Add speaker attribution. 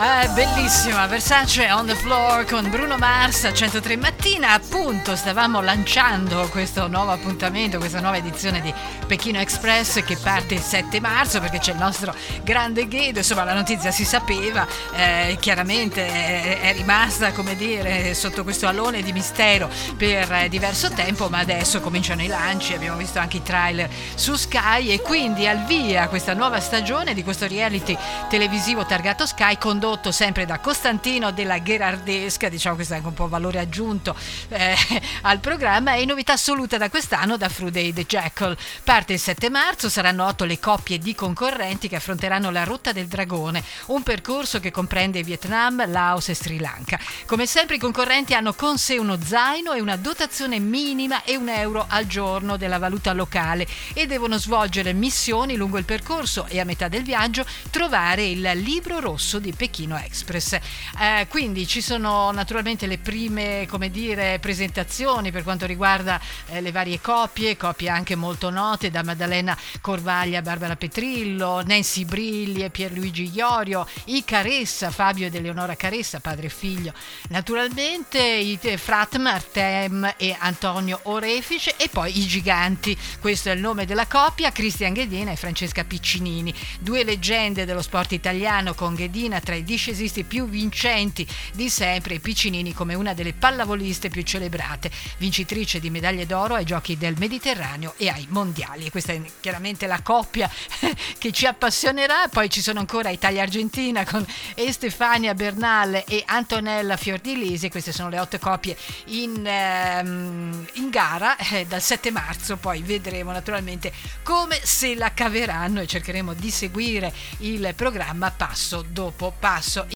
Speaker 1: Eh, bellissima, Versace on the floor con Bruno Mars a 103 mattina, appunto stavamo lanciando questo nuovo appuntamento, questa nuova edizione di Pechino Express che parte il 7 marzo perché c'è il nostro grande Ghedo, insomma la notizia si sapeva, eh, chiaramente è, rimasta come dire sotto questo alone di mistero per diverso tempo, ma adesso cominciano i lanci, abbiamo visto anche i trailer su Sky e quindi al via questa nuova stagione di questo reality televisivo targato Sky condotto prodotto sempre da Costantino della Gherardesca, diciamo questo è anche un po' valore aggiunto eh, al programma e novità assoluta da quest'anno da Fruday the Jackal. Parte il 7 marzo, saranno otto le coppie di concorrenti che affronteranno la rotta del dragone, un percorso che comprende Vietnam, Laos e Sri Lanka. Come sempre i concorrenti hanno con sé uno zaino e una dotazione minima e un euro al giorno della valuta locale e devono svolgere missioni lungo il percorso e a metà del viaggio trovare il libro rosso di Pechino Pechino Express. Eh, quindi ci sono naturalmente le prime dire, presentazioni per quanto riguarda eh, le varie coppie, coppie anche molto note da Maddalena Corvaglia, Barbara Petrillo, Nancy Brilli e Pierluigi Iorio, i Caressa, Fabio ed Eleonora Caressa, padre e figlio, naturalmente i Frat Martem e Antonio Orefice e poi i giganti, questo è il nome della coppia, Cristian Ghedina e Francesca Piccinini, due leggende dello sport italiano con Ghedina tra i discesisti più vincenti di sempre e Piccinini come una delle pallavoliste più celebrate, vincitrice di medaglie d'oro ai Giochi del Mediterraneo e ai Mondiali. E questa è chiaramente la coppia che ci appassionerà. Poi ci sono ancora Italia-Argentina con Estefania Bernal e Antonella Fiordilisi. Queste sono le otto coppie in, ehm, in gara eh, dal 7 marzo. Poi vedremo naturalmente come se la caveranno e cercheremo di seguire il programma passo dopo passo. paso.